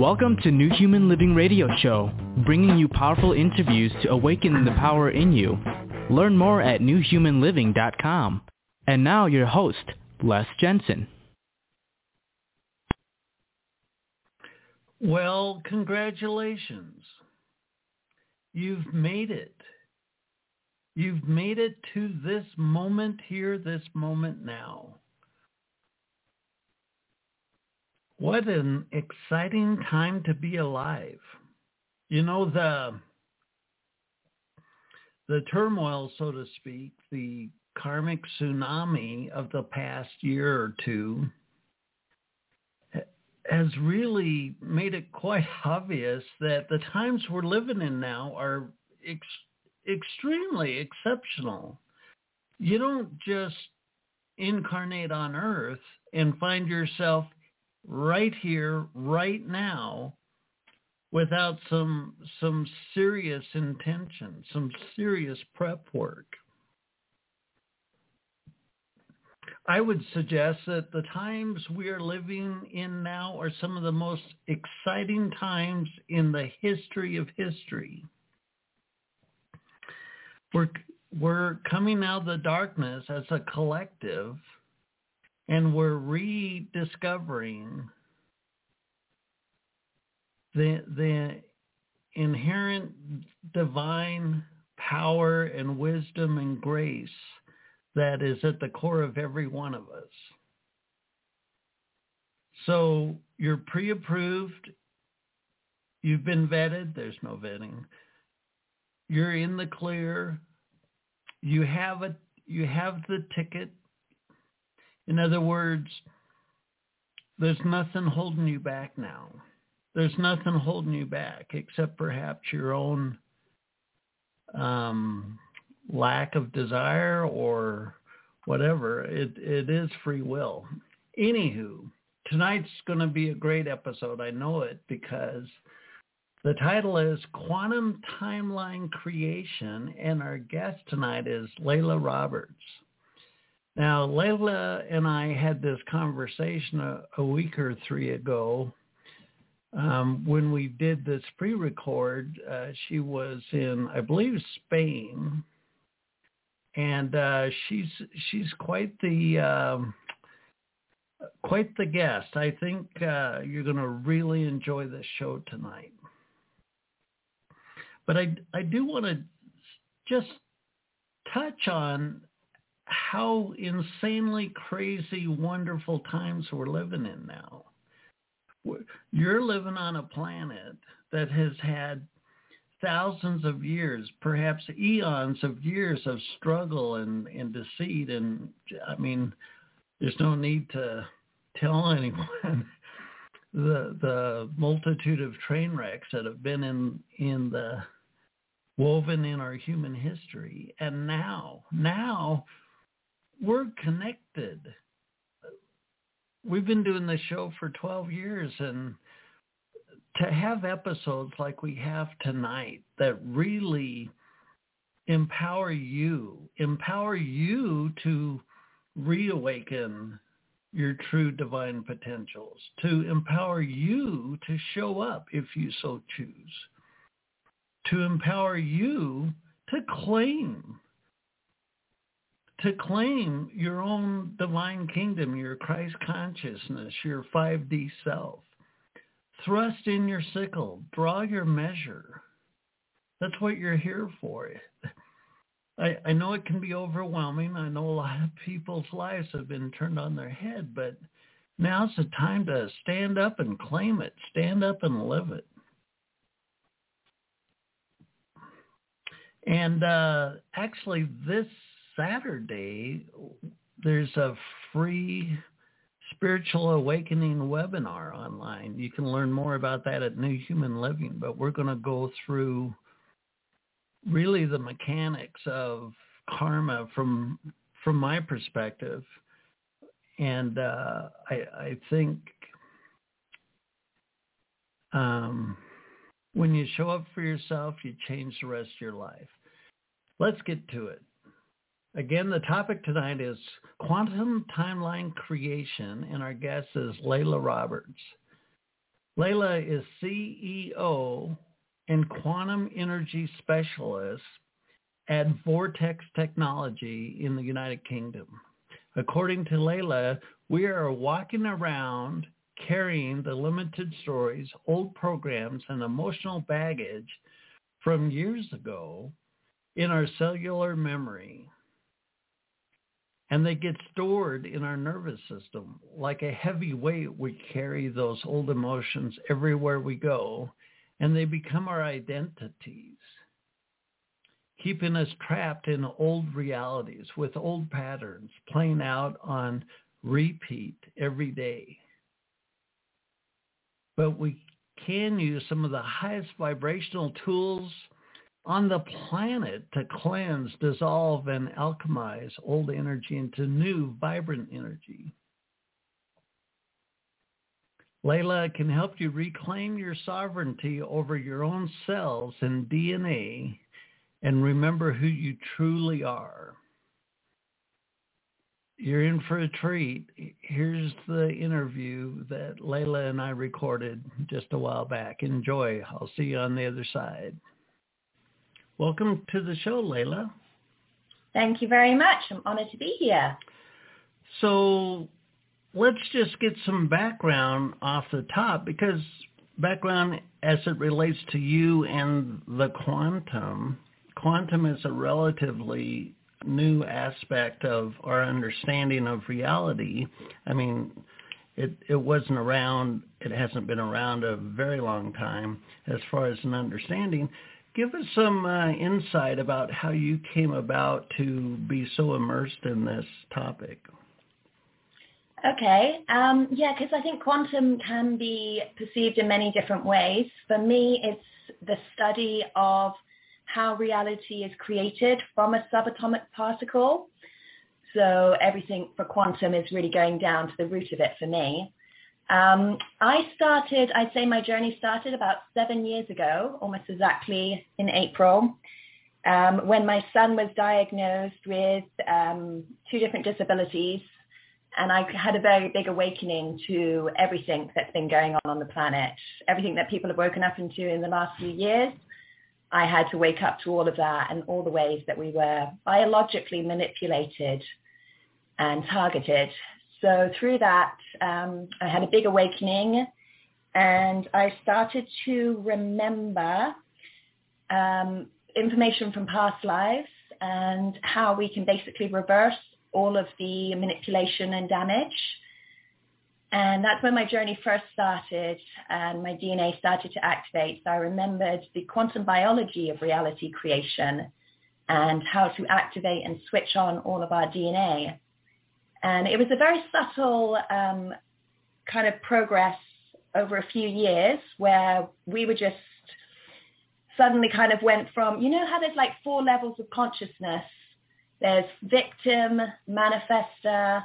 Welcome to New Human Living Radio Show, bringing you powerful interviews to awaken the power in you. Learn more at newhumanliving.com. And now your host, Les Jensen. Well, congratulations. You've made it. You've made it to this moment here, this moment now. What an exciting time to be alive. You know, the, the turmoil, so to speak, the karmic tsunami of the past year or two has really made it quite obvious that the times we're living in now are ex- extremely exceptional. You don't just incarnate on earth and find yourself right here, right now, without some some serious intention, some serious prep work. I would suggest that the times we are living in now are some of the most exciting times in the history of history. We're, we're coming out of the darkness as a collective and we're rediscovering the, the inherent divine power and wisdom and grace that is at the core of every one of us. So you're pre-approved. You've been vetted. There's no vetting. You're in the clear. You have a you have the ticket. In other words, there's nothing holding you back now. There's nothing holding you back except perhaps your own um, lack of desire or whatever. It it is free will. Anywho, tonight's going to be a great episode. I know it because the title is Quantum Timeline Creation, and our guest tonight is Leila Roberts. Now, Leila and I had this conversation a, a week or three ago um, when we did this pre-record. Uh, she was in, I believe, Spain, and uh, she's she's quite the um, quite the guest. I think uh, you're going to really enjoy this show tonight. But I I do want to just touch on how insanely crazy, wonderful times we're living in now. You're living on a planet that has had thousands of years, perhaps eons of years of struggle and, and deceit. And I mean, there's no need to tell anyone the the multitude of train wrecks that have been in in the woven in our human history. And now, now we're connected. We've been doing this show for 12 years and to have episodes like we have tonight that really empower you, empower you to reawaken your true divine potentials, to empower you to show up if you so choose, to empower you to claim, to claim your own divine kingdom, your Christ consciousness, your 5D self Thrust in your sickle. Draw your measure. That's what you're here for. I, I know it can be overwhelming. I know a lot of people's lives have been turned on their head, but now's the time to stand up and claim it. Stand up and live it. And uh, actually, this Saturday, there's a free spiritual awakening webinar online. You can learn more about that at New Human Living, but we're going to go through really the mechanics of karma from from my perspective. And uh, I, I think um, when you show up for yourself, you change the rest of your life. Let's get to it. Again, the topic tonight is quantum timeline creation, and our guest is Leila Roberts. Leila is CEO and quantum energy specialist at Vortex Technology in the United Kingdom. According to Leila, we are walking around carrying the limited stories, old programs, and emotional baggage from years ago in our cellular memory. And they get stored in our nervous system. Like a heavy weight, we carry those old emotions everywhere we go, and they become our identities, keeping us trapped in old realities with old patterns playing out on repeat every day. But we can use some of the highest vibrational tools on the planet to cleanse, dissolve, and alchemize old energy into new, vibrant energy. Leila can help you reclaim your sovereignty over your own cells and DNA and remember who you truly are. You're in for a treat. Here's the interview that Leila and I recorded just a while back. Enjoy. I'll see you on the other side. Welcome to the show, Leila. Thank you very much. I'm honored to be here. So let's just get some background off the top because background as it relates to you and the quantum. Quantum is a relatively new aspect of our understanding of reality. I mean, it, it wasn't around, it hasn't been around a very long time as far as an understanding. Give us some uh, insight about how you came about to be so immersed in this topic. Okay. Um, yeah, because I think quantum can be perceived in many different ways. For me, it's the study of how reality is created from a subatomic particle. So everything for quantum is really going down to the root of it for me. Um, I started, I'd say my journey started about seven years ago, almost exactly in April, um, when my son was diagnosed with um, two different disabilities. And I had a very big awakening to everything that's been going on on the planet, everything that people have woken up into in the last few years. I had to wake up to all of that and all the ways that we were biologically manipulated and targeted so through that, um, I had a big awakening and I started to remember um, information from past lives and how we can basically reverse all of the manipulation and damage. And that's when my journey first started and my DNA started to activate. So I remembered the quantum biology of reality creation and how to activate and switch on all of our DNA. And it was a very subtle um, kind of progress over a few years where we were just suddenly kind of went from, you know how there's like four levels of consciousness? There's victim, manifester,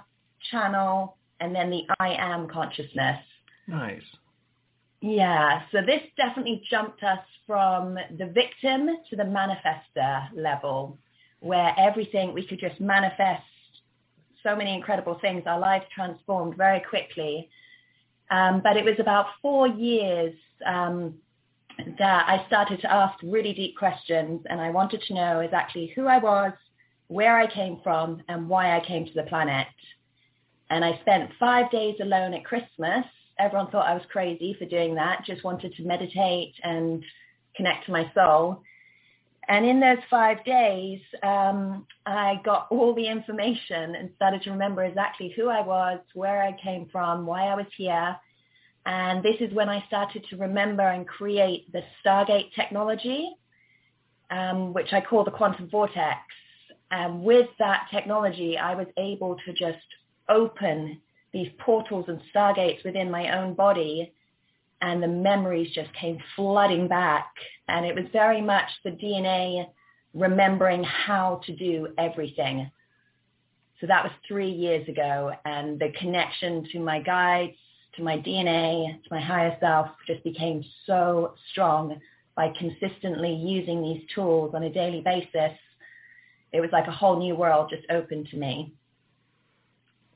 channel, and then the I am consciousness. Nice. Yeah, so this definitely jumped us from the victim to the manifester level where everything we could just manifest so many incredible things. Our lives transformed very quickly. Um, but it was about four years um, that I started to ask really deep questions and I wanted to know exactly who I was, where I came from, and why I came to the planet. And I spent five days alone at Christmas. Everyone thought I was crazy for doing that, just wanted to meditate and connect to my soul. And in those five days, um, I got all the information and started to remember exactly who I was, where I came from, why I was here. And this is when I started to remember and create the Stargate technology, um, which I call the quantum vortex. And with that technology, I was able to just open these portals and stargates within my own body and the memories just came flooding back. And it was very much the DNA remembering how to do everything. So that was three years ago. And the connection to my guides, to my DNA, to my higher self just became so strong by consistently using these tools on a daily basis. It was like a whole new world just opened to me.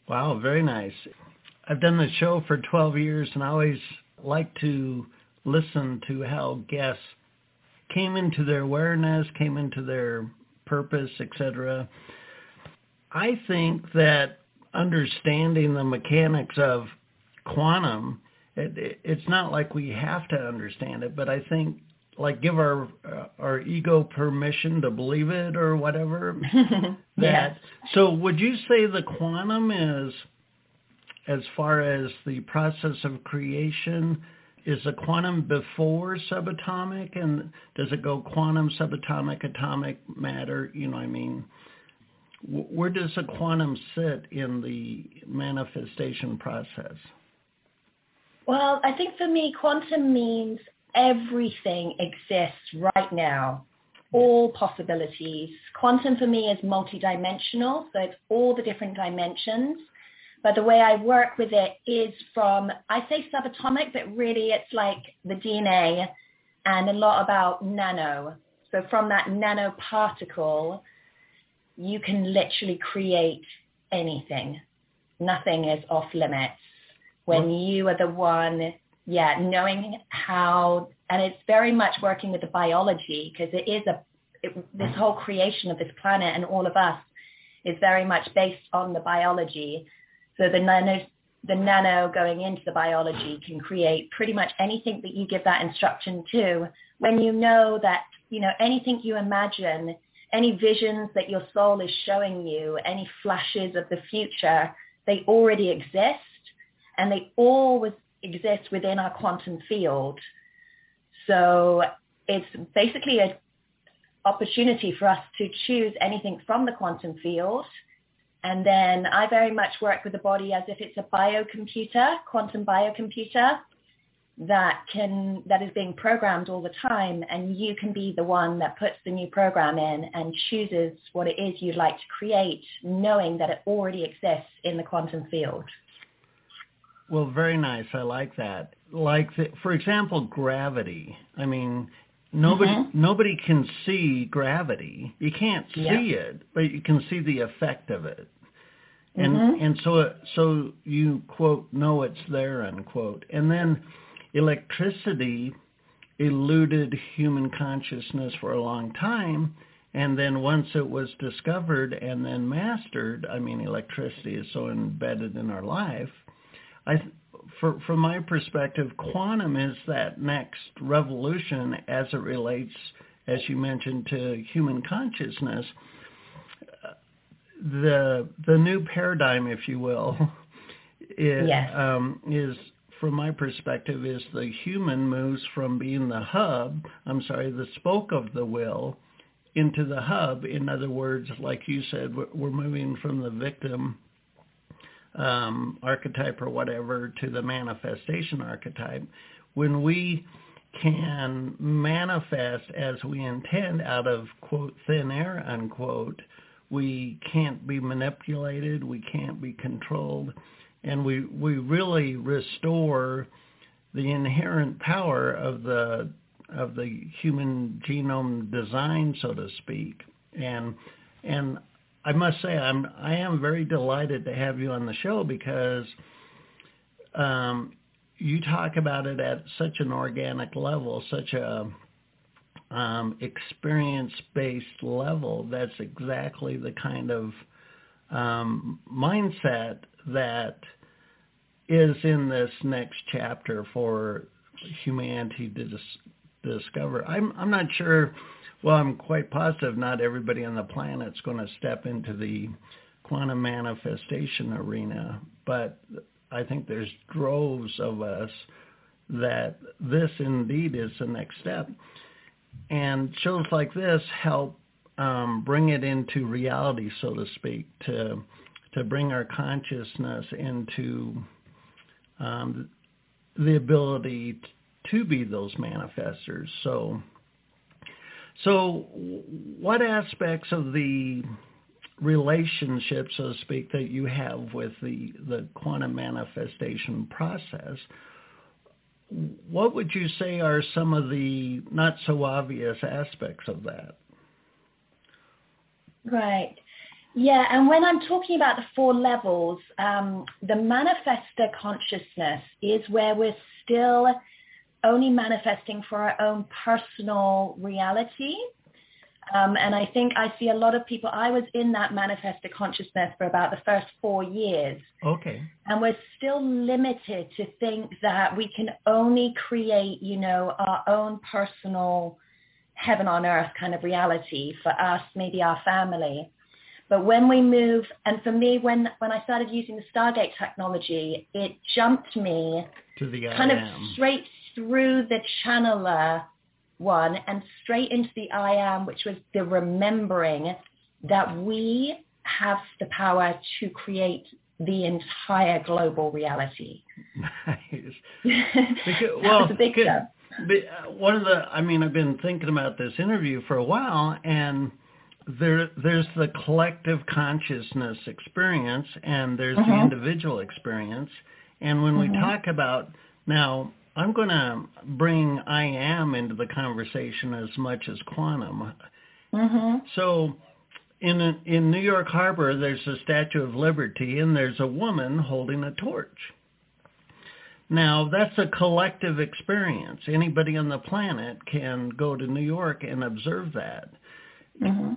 Wow, very nice. I've done the show for 12 years and I always like to listen to how guests came into their awareness, came into their purpose, etc. I think that understanding the mechanics of quantum, it, it's not like we have to understand it, but I think like give our uh, our ego permission to believe it or whatever. that so would you say the quantum is as far as the process of creation is the quantum before subatomic and does it go quantum subatomic atomic matter? You know i mean? Where does the quantum sit in the manifestation process? Well i think for me quantum means everything exists right now. All possibilities. Quantum for me is multidimensional so it's all the different dimensions but the way I work with it is from, I say subatomic, but really it's like the DNA and a lot about nano. So from that nanoparticle, you can literally create anything. Nothing is off limits. When mm-hmm. you are the one, yeah, knowing how, and it's very much working with the biology because it is a, it, this mm-hmm. whole creation of this planet and all of us is very much based on the biology so the nano, the nano going into the biology can create pretty much anything that you give that instruction to when you know that, you know, anything you imagine, any visions that your soul is showing you, any flashes of the future, they already exist and they always exist within our quantum field. So it's basically an opportunity for us to choose anything from the quantum field and then I very much work with the body as if it's a biocomputer, quantum biocomputer that can that is being programmed all the time and you can be the one that puts the new program in and chooses what it is you'd like to create knowing that it already exists in the quantum field. Well very nice. I like that. Like the, for example gravity. I mean nobody mm-hmm. nobody can see gravity. You can't see yeah. it, but you can see the effect of it. And mm-hmm. and so so you quote know it's there unquote. And then electricity eluded human consciousness for a long time. And then once it was discovered and then mastered, I mean, electricity is so embedded in our life. I for, from my perspective, quantum is that next revolution as it relates, as you mentioned, to human consciousness. The the new paradigm, if you will, is, yes. um, is from my perspective, is the human moves from being the hub, I'm sorry, the spoke of the will, into the hub. In other words, like you said, we're moving from the victim um, archetype or whatever to the manifestation archetype, when we can manifest as we intend out of quote thin air unquote, we can't be manipulated, we can't be controlled, and we we really restore the inherent power of the of the human genome design, so to speak. And and I must say I'm I am very delighted to have you on the show because um, you talk about it at such an organic level, such a um, experience-based level. That's exactly the kind of um, mindset that is in this next chapter for humanity to dis- discover. I'm I'm not sure well, I'm quite positive not everybody on the planet's going to step into the quantum manifestation arena, but I think there's droves of us that this indeed is the next step. And shows like this help um, bring it into reality, so to speak, to to bring our consciousness into um, the ability to be those manifestors. So so what aspects of the relationship, so to speak, that you have with the, the quantum manifestation process, what would you say are some of the not so obvious aspects of that? Right. Yeah, and when I'm talking about the four levels, um, the manifester consciousness is where we're still only manifesting for our own personal reality. Um, and I think I see a lot of people, I was in that manifester consciousness for about the first four years. Okay. And we're still limited to think that we can only create, you know, our own personal heaven on earth kind of reality for us, maybe our family. But when we move, and for me, when, when I started using the Stargate technology, it jumped me to the kind of straight through the channeler one and straight into the I am, which was the remembering that we have the power to create the entire global reality. Nice. Because, well, good. But one of the, I mean, I've been thinking about this interview for a while, and there, there's the collective consciousness experience, and there's mm-hmm. the individual experience. And when mm-hmm. we talk about now, I'm going to bring I am into the conversation as much as quantum. Mm-hmm. So in in New York Harbor, there's a Statue of Liberty, and there's a woman holding a torch. Now, that's a collective experience. Anybody on the planet can go to New York and observe that. Mm-hmm.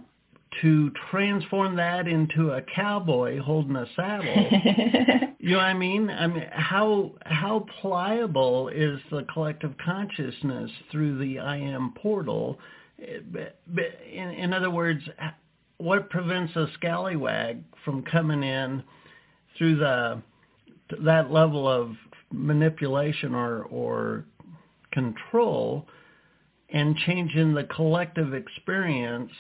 To transform that into a cowboy holding a saddle, you know what I mean? I mean, how how pliable is the collective consciousness through the I am portal? In, in other words, what prevents a scallywag from coming in through the that level of manipulation or or control and changing the collective experience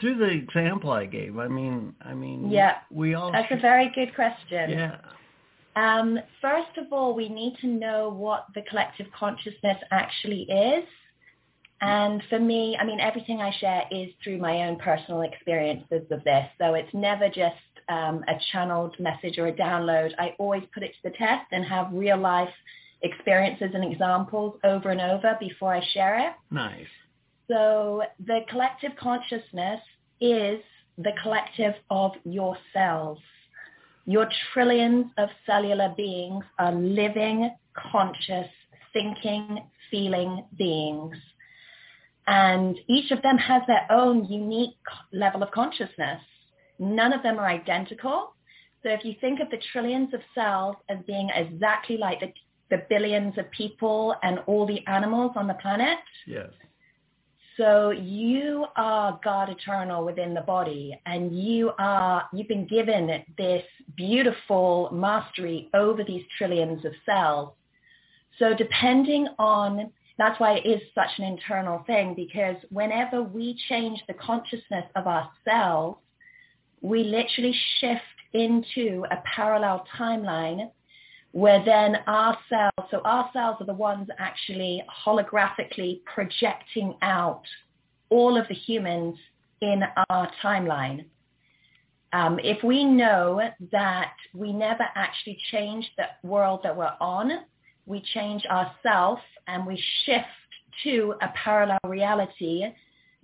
through the example I gave. I mean, I mean, yeah, we all. That's a very good question. Yeah. Um, first of all, we need to know what the collective consciousness actually is. And for me, I mean, everything I share is through my own personal experiences of this. So it's never just um, a channeled message or a download. I always put it to the test and have real life experiences and examples over and over before I share it. Nice. So the collective consciousness is the collective of your cells. Your trillions of cellular beings are living, conscious, thinking, feeling beings. And each of them has their own unique level of consciousness. None of them are identical. So if you think of the trillions of cells as being exactly like the, the billions of people and all the animals on the planet, yes. So you are God eternal within the body and you are, you've been given this beautiful mastery over these trillions of cells. So depending on, that's why it is such an internal thing because whenever we change the consciousness of ourselves, we literally shift into a parallel timeline where then our cells, so our cells are the ones actually holographically projecting out all of the humans in our timeline. Um, if we know that we never actually change the world that we're on, we change ourselves and we shift to a parallel reality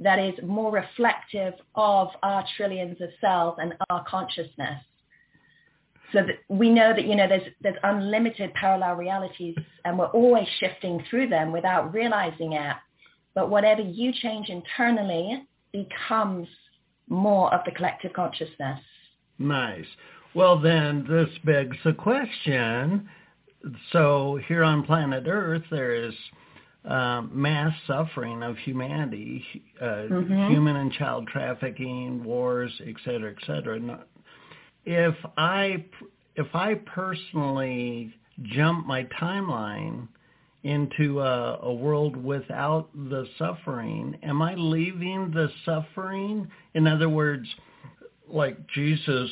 that is more reflective of our trillions of cells and our consciousness. So that we know that, you know, there's, there's unlimited parallel realities and we're always shifting through them without realizing it. But whatever you change internally becomes more of the collective consciousness. Nice. Well, then this begs the question. So here on planet Earth, there is um, mass suffering of humanity, uh, mm-hmm. human and child trafficking, wars, et cetera, et cetera. If I if I personally jump my timeline into a, a world without the suffering, am I leaving the suffering? In other words, like Jesus,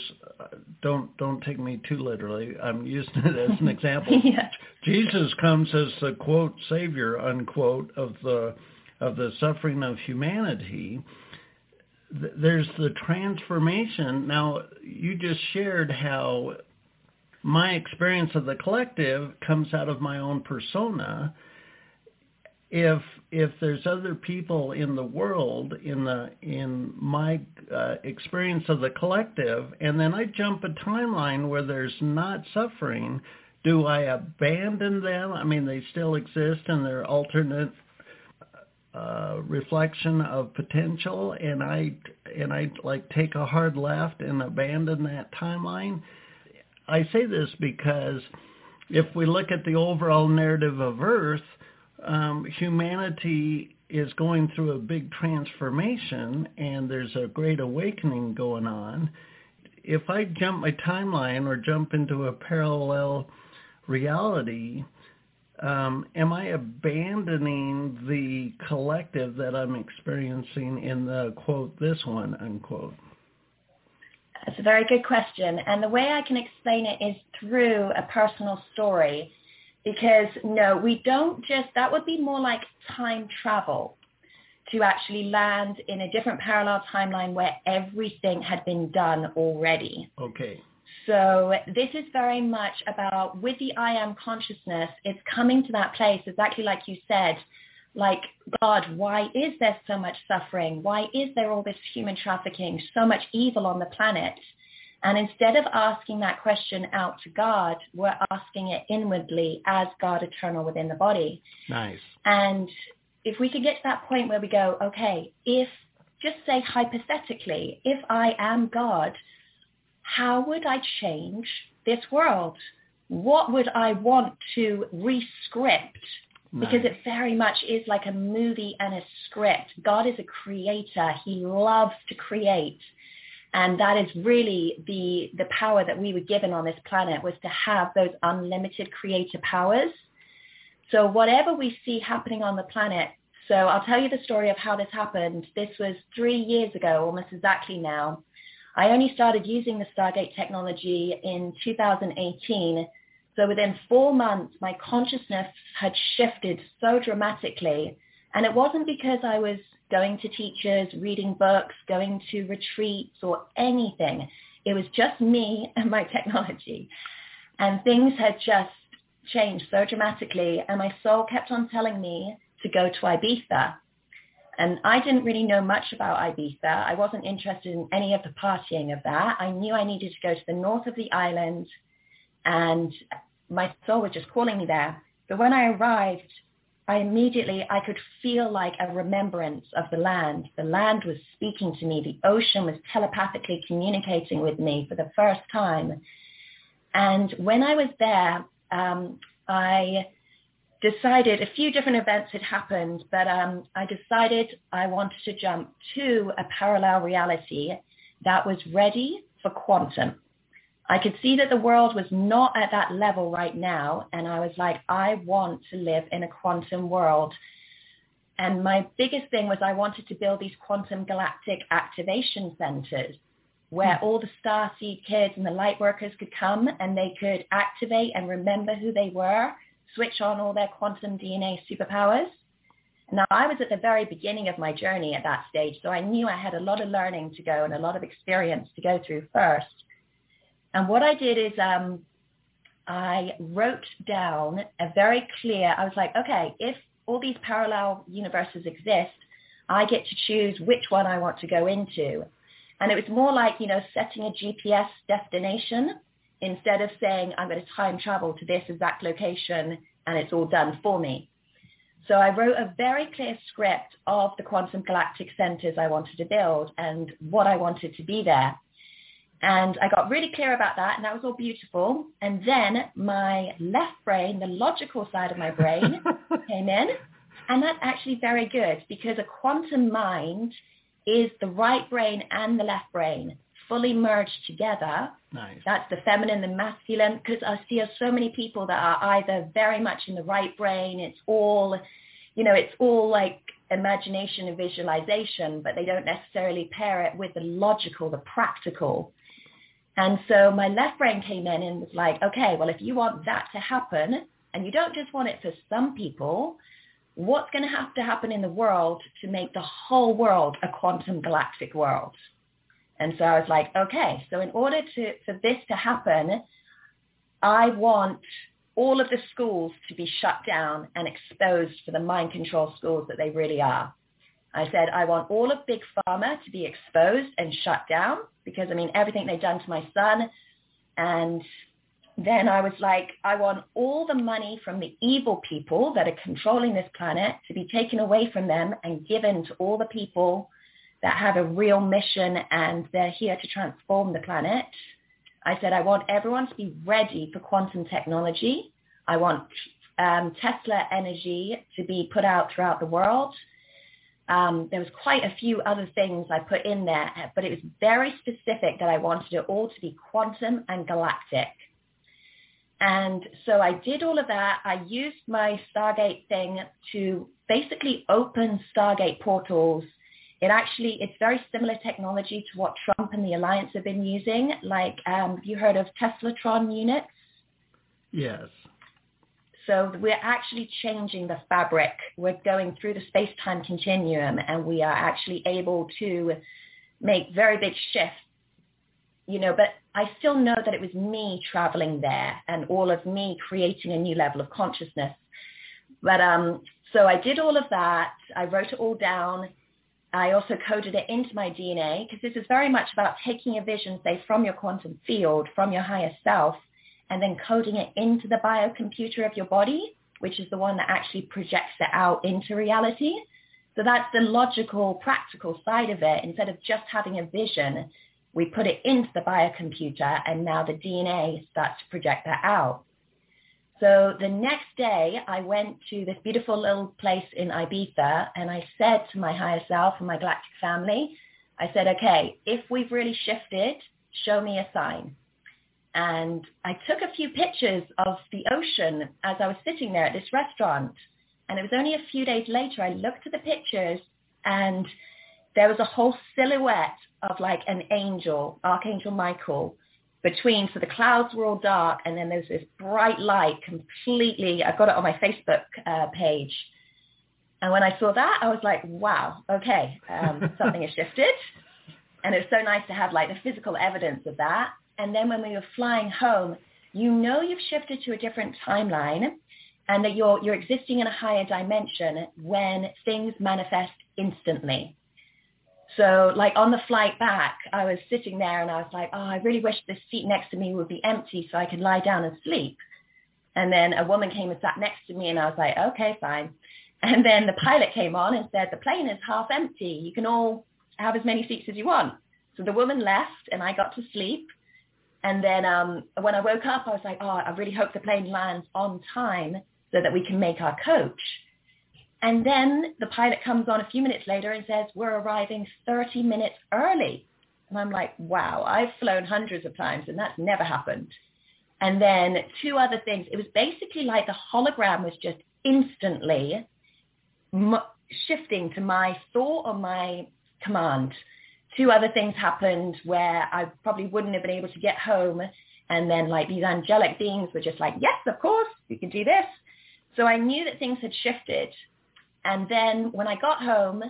don't don't take me too literally. I'm using it as an example. yeah. Jesus comes as the quote savior unquote of the of the suffering of humanity. There's the transformation. Now you just shared how my experience of the collective comes out of my own persona. if if there's other people in the world in the in my uh, experience of the collective and then I jump a timeline where there's not suffering do I abandon them I mean they still exist and they're alternate uh, reflection of potential and I and I like take a hard left and abandon that timeline I say this because if we look at the overall narrative of earth um, humanity is going through a big transformation and there's a great awakening going on. If I jump my timeline or jump into a parallel reality, um, am I abandoning the collective that I'm experiencing in the quote, this one, unquote? That's a very good question. And the way I can explain it is through a personal story because no, we don't just, that would be more like time travel to actually land in a different parallel timeline where everything had been done already. Okay. So this is very much about with the I am consciousness, it's coming to that place exactly like you said, like God, why is there so much suffering? Why is there all this human trafficking, so much evil on the planet? And instead of asking that question out to God, we're asking it inwardly as God eternal within the body. Nice. And if we could get to that point where we go, okay, if, just say hypothetically, if I am God, how would I change this world? What would I want to rescript? Nice. Because it very much is like a movie and a script. God is a creator. He loves to create. And that is really the, the power that we were given on this planet was to have those unlimited creator powers. So whatever we see happening on the planet, so I'll tell you the story of how this happened. This was three years ago, almost exactly now. I only started using the Stargate technology in 2018. So within four months, my consciousness had shifted so dramatically. And it wasn't because I was going to teachers, reading books, going to retreats or anything. It was just me and my technology. And things had just changed so dramatically. And my soul kept on telling me to go to Ibiza. And I didn't really know much about Ibiza. I wasn't interested in any of the partying of that. I knew I needed to go to the north of the island and my soul was just calling me there. But when I arrived, I immediately, I could feel like a remembrance of the land. The land was speaking to me. The ocean was telepathically communicating with me for the first time. And when I was there, um, I decided a few different events had happened, but um, I decided I wanted to jump to a parallel reality that was ready for quantum. I could see that the world was not at that level right now. And I was like, I want to live in a quantum world. And my biggest thing was I wanted to build these quantum galactic activation centers where mm. all the star seed kids and the light workers could come and they could activate and remember who they were, switch on all their quantum DNA superpowers. Now, I was at the very beginning of my journey at that stage, so I knew I had a lot of learning to go and a lot of experience to go through first. And what I did is um, I wrote down a very clear, I was like, okay, if all these parallel universes exist, I get to choose which one I want to go into. And it was more like, you know, setting a GPS destination instead of saying I'm going to time travel to this exact location and it's all done for me. So I wrote a very clear script of the quantum galactic centers I wanted to build and what I wanted to be there. And I got really clear about that, and that was all beautiful. And then my left brain, the logical side of my brain, came in, and that's actually very good because a quantum mind is the right brain and the left brain fully merged together. Nice. That's the feminine, the masculine, because I see so many people that are either very much in the right brain, it's all, you know, it's all like imagination and visualization, but they don't necessarily pair it with the logical, the practical. And so my left brain came in and was like, okay, well, if you want that to happen, and you don't just want it for some people, what's going to have to happen in the world to make the whole world a quantum galactic world? And so I was like, okay, so in order to, for this to happen, I want all of the schools to be shut down and exposed for the mind control schools that they really are. I said, I want all of Big Pharma to be exposed and shut down because, I mean, everything they've done to my son. And then I was like, I want all the money from the evil people that are controlling this planet to be taken away from them and given to all the people that have a real mission and they're here to transform the planet. I said, I want everyone to be ready for quantum technology. I want um, Tesla energy to be put out throughout the world. Um, there was quite a few other things I put in there, but it was very specific that I wanted it all to be quantum and galactic. And so I did all of that. I used my Stargate thing to basically open Stargate portals. It actually, it's very similar technology to what Trump and the Alliance have been using. Like, um, you heard of Teslatron units? Yes. So we're actually changing the fabric. We're going through the space-time continuum and we are actually able to make very big shifts. You know, but I still know that it was me traveling there and all of me creating a new level of consciousness. But um, so I did all of that. I wrote it all down. I also coded it into my DNA because this is very much about taking a vision, say, from your quantum field, from your higher self, and then coding it into the biocomputer of your body, which is the one that actually projects it out into reality. So that's the logical, practical side of it. Instead of just having a vision, we put it into the biocomputer and now the DNA starts to project that out. So the next day I went to this beautiful little place in Ibiza and I said to my higher self and my galactic family, I said, okay, if we've really shifted, show me a sign. And I took a few pictures of the ocean as I was sitting there at this restaurant. And it was only a few days later I looked at the pictures and there was a whole silhouette of like an angel, Archangel Michael, between. So the clouds were all dark and then there's this bright light completely. I got it on my Facebook uh, page. And when I saw that, I was like, wow, okay, um, something has shifted. And it was so nice to have like the physical evidence of that and then when we were flying home, you know you've shifted to a different timeline and that you're, you're existing in a higher dimension when things manifest instantly. So like on the flight back, I was sitting there and I was like, oh, I really wish this seat next to me would be empty so I could lie down and sleep. And then a woman came and sat next to me and I was like, okay, fine. And then the pilot came on and said, the plane is half empty. You can all have as many seats as you want. So the woman left and I got to sleep. And then um, when I woke up, I was like, oh, I really hope the plane lands on time so that we can make our coach. And then the pilot comes on a few minutes later and says, we're arriving 30 minutes early. And I'm like, wow, I've flown hundreds of times and that's never happened. And then two other things. It was basically like the hologram was just instantly m- shifting to my thought or my command two other things happened where I probably wouldn't have been able to get home. And then like these angelic beings were just like, yes, of course, you can do this. So I knew that things had shifted. And then when I got home,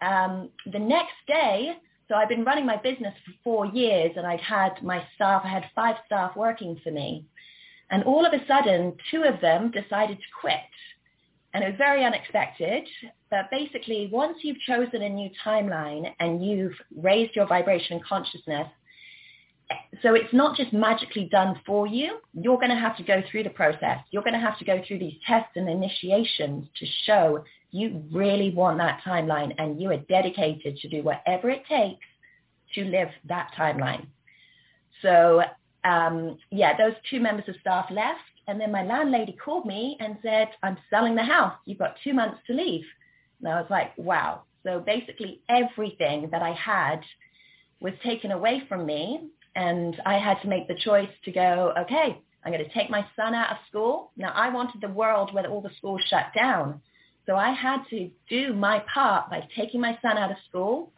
um, the next day, so I've been running my business for four years and I'd had my staff, I had five staff working for me. And all of a sudden, two of them decided to quit. And it was very unexpected. But basically, once you've chosen a new timeline and you've raised your vibration and consciousness, so it's not just magically done for you. You're going to have to go through the process. You're going to have to go through these tests and initiations to show you really want that timeline and you are dedicated to do whatever it takes to live that timeline. So um, yeah, those two members of staff left and then my landlady called me and said, I'm selling the house. You've got two months to leave. And I was like, wow. So basically everything that I had was taken away from me. And I had to make the choice to go, okay, I'm going to take my son out of school. Now I wanted the world where all the schools shut down. So I had to do my part by taking my son out of school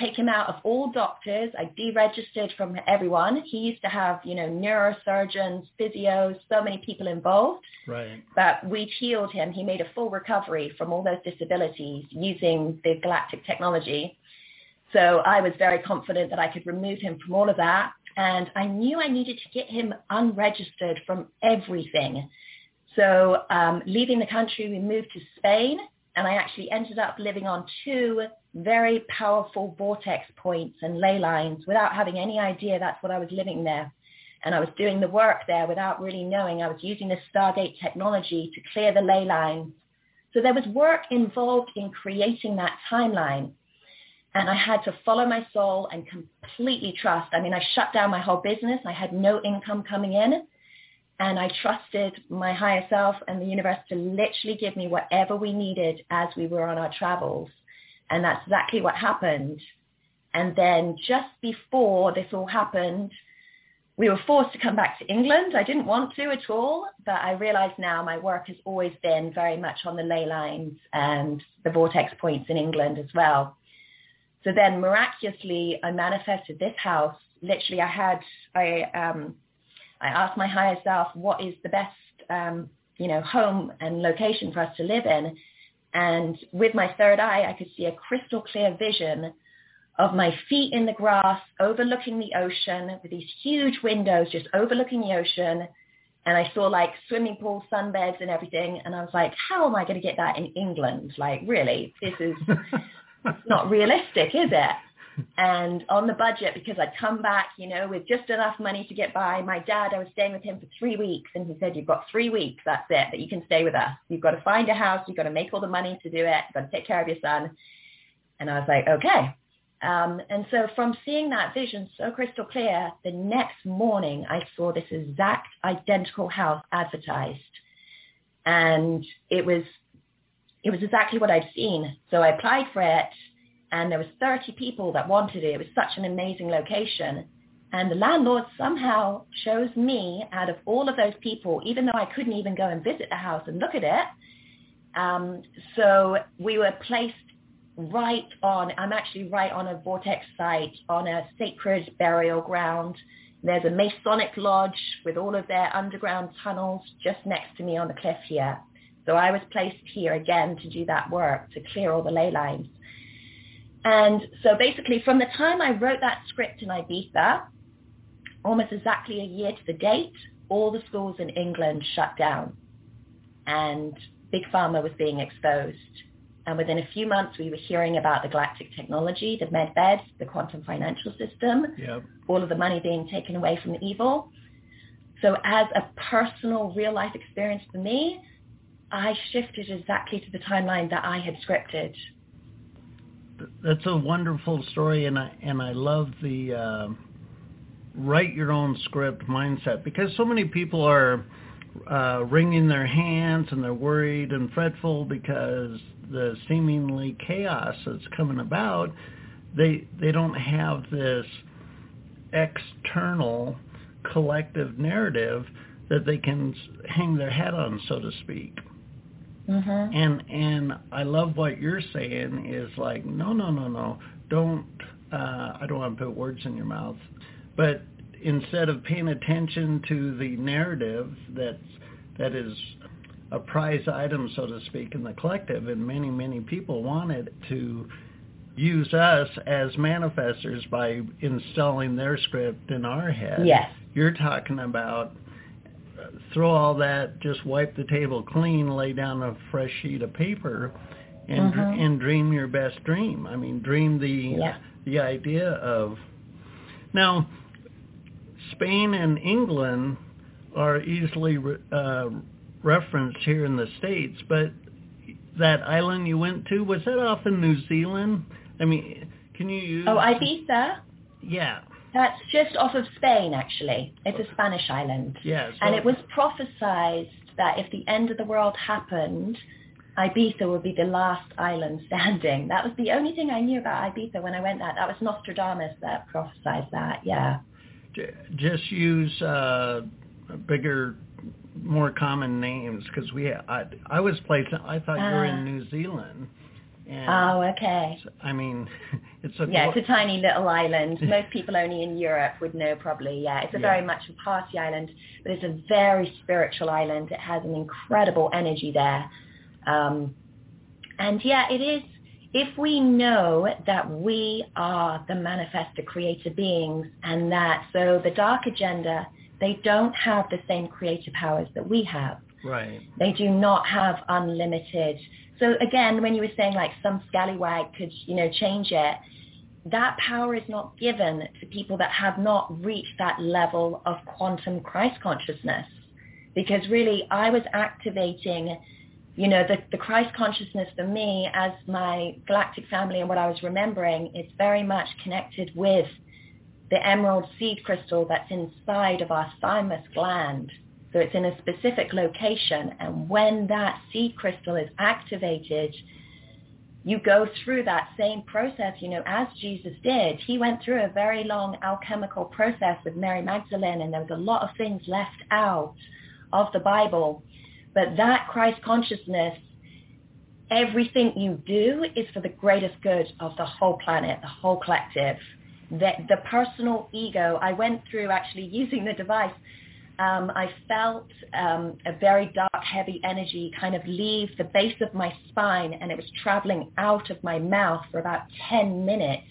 take him out of all doctors. I deregistered from everyone. He used to have, you know, neurosurgeons, physios, so many people involved. Right. But we healed him. He made a full recovery from all those disabilities using the galactic technology. So I was very confident that I could remove him from all of that. And I knew I needed to get him unregistered from everything. So um, leaving the country, we moved to Spain, and I actually ended up living on two very powerful vortex points and ley lines without having any idea that's what I was living there. And I was doing the work there without really knowing. I was using the Stargate technology to clear the ley lines. So there was work involved in creating that timeline. And I had to follow my soul and completely trust. I mean, I shut down my whole business. I had no income coming in. And I trusted my higher self and the universe to literally give me whatever we needed as we were on our travels. And that's exactly what happened. And then just before this all happened, we were forced to come back to England. I didn't want to at all, but I realize now my work has always been very much on the ley lines and the vortex points in England as well. So then miraculously, I manifested this house. Literally, I had, I, um, I asked my higher self, what is the best, um, you know, home and location for us to live in? And with my third eye, I could see a crystal clear vision of my feet in the grass, overlooking the ocean with these huge windows just overlooking the ocean. And I saw like swimming pool sunbeds and everything. And I was like, how am I going to get that in England? Like, really, this is not realistic, is it? And on the budget, because I'd come back, you know, with just enough money to get by. My dad, I was staying with him for three weeks, and he said, "You've got three weeks. That's it. That you can stay with us. You've got to find a house. You've got to make all the money to do it. You've got to take care of your son." And I was like, "Okay." Um, and so from seeing that vision so crystal clear, the next morning I saw this exact identical house advertised. And it was, it was exactly what I'd seen. So I applied for it and there was 30 people that wanted it. It was such an amazing location. And the landlord somehow chose me out of all of those people, even though I couldn't even go and visit the house and look at it. Um, so we were placed right on, I'm actually right on a vortex site on a sacred burial ground. There's a Masonic lodge with all of their underground tunnels just next to me on the cliff here. So I was placed here again to do that work, to clear all the ley lines. And so basically from the time I wrote that script in Ibiza, almost exactly a year to the date, all the schools in England shut down and Big Pharma was being exposed. And within a few months, we were hearing about the galactic technology, the medbed, the quantum financial system, Yep. all of the money being taken away from the evil. So as a personal real life experience for me, I shifted exactly to the timeline that I had scripted. That's a wonderful story, and I and I love the uh, write your own script mindset because so many people are uh, wringing their hands and they're worried and fretful because the seemingly chaos that's coming about. They they don't have this external collective narrative that they can hang their hat on, so to speak. Mm-hmm. And and I love what you're saying is like no no no no don't uh, I don't want to put words in your mouth, but instead of paying attention to the narrative that's that is a prize item so to speak in the collective, and many many people wanted to use us as manifestors by installing their script in our head. Yes. You're talking about throw all that, just wipe the table clean, lay down a fresh sheet of paper, and Mhm. and dream your best dream. I mean, dream the Yeah. the idea of now Spain and England are easily re- uh, referenced here in the states, but that island you went to was that off in New Zealand? I mean, can you use? Oh, Ibiza? Yeah, That's just off of Spain, actually. It's a Spanish island. yeah. So, And it was prophesied that if the end of the world happened, Ibiza would be the last island standing. That was the only thing I knew about Ibiza when I went there. That was Nostradamus that prophesied that, yeah. just use uh, bigger, more common names because we. I, I was placed. I thought you were Ah. in New Zealand. And Oh, okay. I mean, it's a Yeah, it's a tiny little island. Most people only in Europe would know probably, yeah. It's a Yeah. very much a party island, but it's a very spiritual island. It has an incredible energy there. Um, and yeah, it is, if we know that we are the manifestor creator beings and that, so the dark agenda, they don't have the same creative powers that we have. Right. They do not have unlimited. So again, when you were saying like some scallywag could, you know, change it, that power is not given to people that have not reached that level of quantum Christ consciousness. Because really, I was activating, you know, the, the Christ consciousness for me as my galactic family and what I was remembering is very much connected with the emerald seed crystal that's inside of our thymus gland. So it's in a specific location. And when that seed crystal is activated, you go through that same process, you know, as Jesus did. He went through a very long alchemical process with Mary Magdalene, and there was a lot of things left out of the Bible. But that Christ consciousness, everything you do is for the greatest good of the whole planet, the whole collective. The, the personal ego, I went through actually using the device um, I felt um, a very dark, heavy energy kind of leave the base of my spine and it was traveling out of my mouth for about 10 minutes.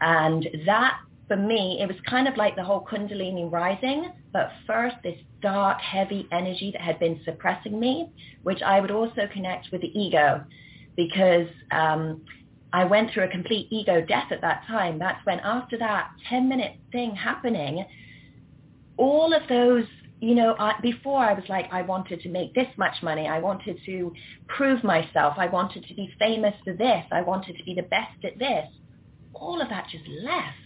And that, for me, it was kind of like the whole Kundalini rising, but first this dark, heavy energy that had been suppressing me, which I would also connect with the ego because um, I went through a complete ego death at that time. That's when after that 10 minute thing happening, all of those you know, I, before I was like, I wanted to make this much money. I wanted to prove myself. I wanted to be famous for this. I wanted to be the best at this. All of that just left.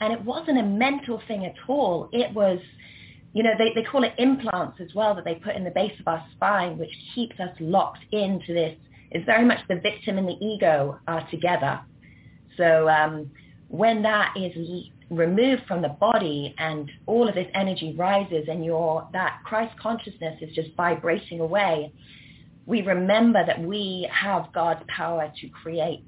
And it wasn't a mental thing at all. It was, you know, they, they call it implants as well that they put in the base of our spine, which keeps us locked into this. It's very much the victim and the ego are together. So um, when that is removed from the body and all of this energy rises and your that Christ consciousness is just vibrating away, we remember that we have God's power to create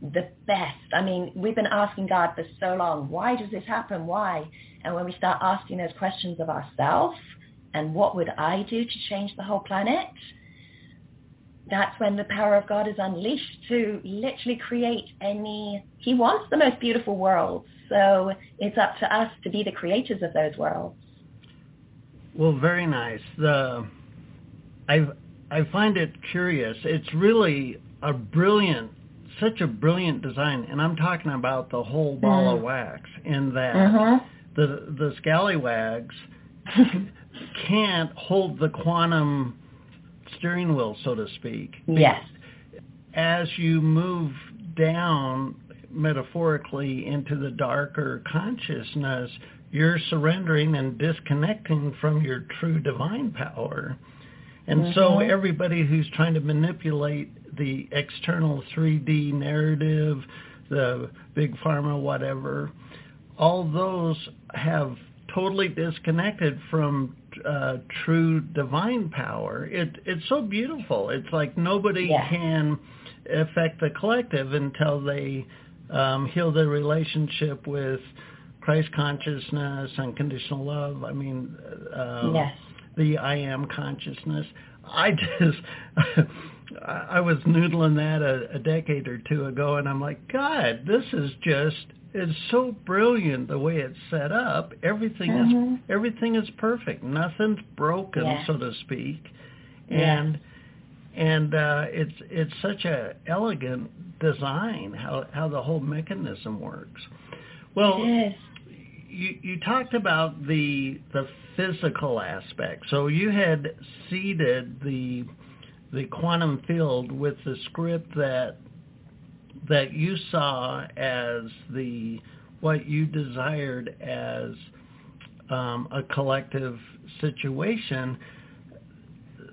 the best. I mean, we've been asking God for so long, why does this happen? Why? And when we start asking those questions of ourselves and what would I do to change the whole planet? That's when the power of God is unleashed to literally create any, he wants the most beautiful worlds so it's up to us to be the creators of those worlds. Well, very nice. The I I find it curious. It's really a brilliant, such a brilliant design, and I'm talking about the whole ball mm. of wax. In that mm-hmm. the the scallywags can't hold the quantum steering wheel, so to speak. Yes. As you move down metaphorically into the darker consciousness, you're surrendering and disconnecting from your true divine power. And mm-hmm. so everybody who's trying to manipulate the external 3D narrative, the big pharma, whatever, all those have totally disconnected from uh, true divine power. It, it's so beautiful. It's like nobody yeah. can affect the collective until they um, heal their relationship with Christ consciousness, unconditional love. I mean, um, yes. the I am consciousness. I just, I was noodling that a, a decade or two ago, and I'm like, God, this is just, it's so brilliant the way it's set up. Everything mm-hmm. is everything is perfect. Nothing's broken, yeah. so to speak, and. Yeah and uh, it's it's such a elegant design how how the whole mechanism works. Well, you you talked about the the physical aspect. So you had seeded the the quantum field with the script that that you saw as the what you desired as um, a collective situation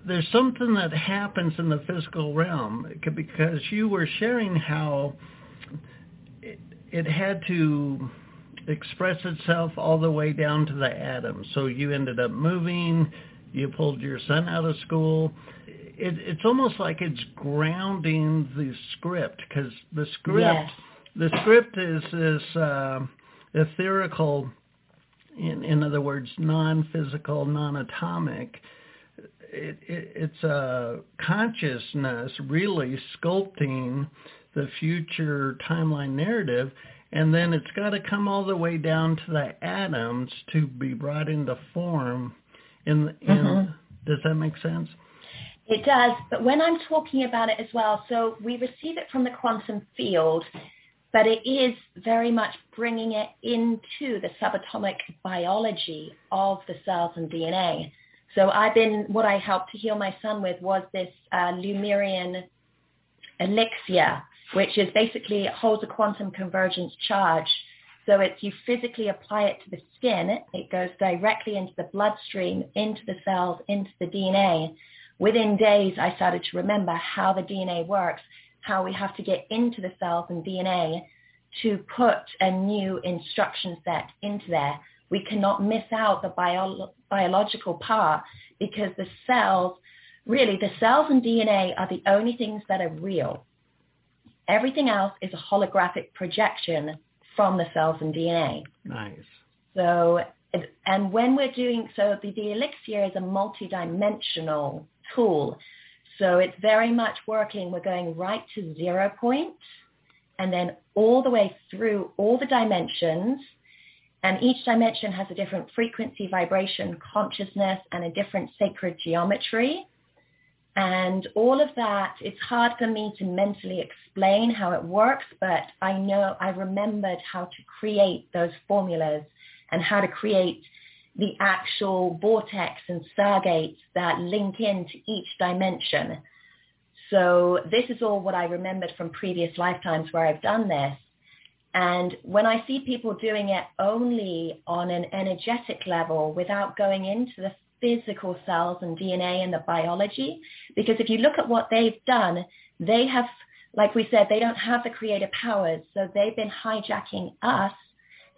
there's something that happens in the physical realm because you were sharing how it, it had to express itself all the way down to the atom. So you ended up moving, you pulled your son out of school. It, it's almost like it's grounding the script because the script, yes. the script is this uh, etherical, in, in other words, non-physical, non-atomic it, it, it's a consciousness really sculpting the future timeline narrative and then it's got to come all the way down to the atoms to be brought into form in in mm-hmm. Does that make sense? It does, but when I'm talking about it as well, so we receive it from the quantum field, but it is very much bringing it into the subatomic biology of the cells and DNA. So I've been, what I helped to heal my son with was this uh, Lemurian elixir, which is basically, holds a quantum convergence charge. So it's, you physically apply it to the skin, it goes directly into the bloodstream, into the cells, into the DNA. Within days, I started to remember how the DNA works, how we have to get into the cells and DNA to put a new instruction set into there. We cannot miss out the bio- biological part because the cells, really the cells and DNA are the only things that are real. Everything else is a holographic projection from the cells and DNA. Nice. So, and when we're doing, so the, the elixir is a multidimensional tool. So it's very much working. We're going right to zero point and then all the way through all the dimensions. And each dimension has a different frequency, vibration, consciousness, and a different sacred geometry. And all of that, it's hard for me to mentally explain how it works, but I know I remembered how to create those formulas and how to create the actual vortex and stargates that link into each dimension. So this is all what I remembered from previous lifetimes where I've done this. And when I see people doing it only on an energetic level without going into the physical cells and DNA and the biology, because if you look at what they've done, they have, like we said, they don't have the creative powers. So they've been hijacking us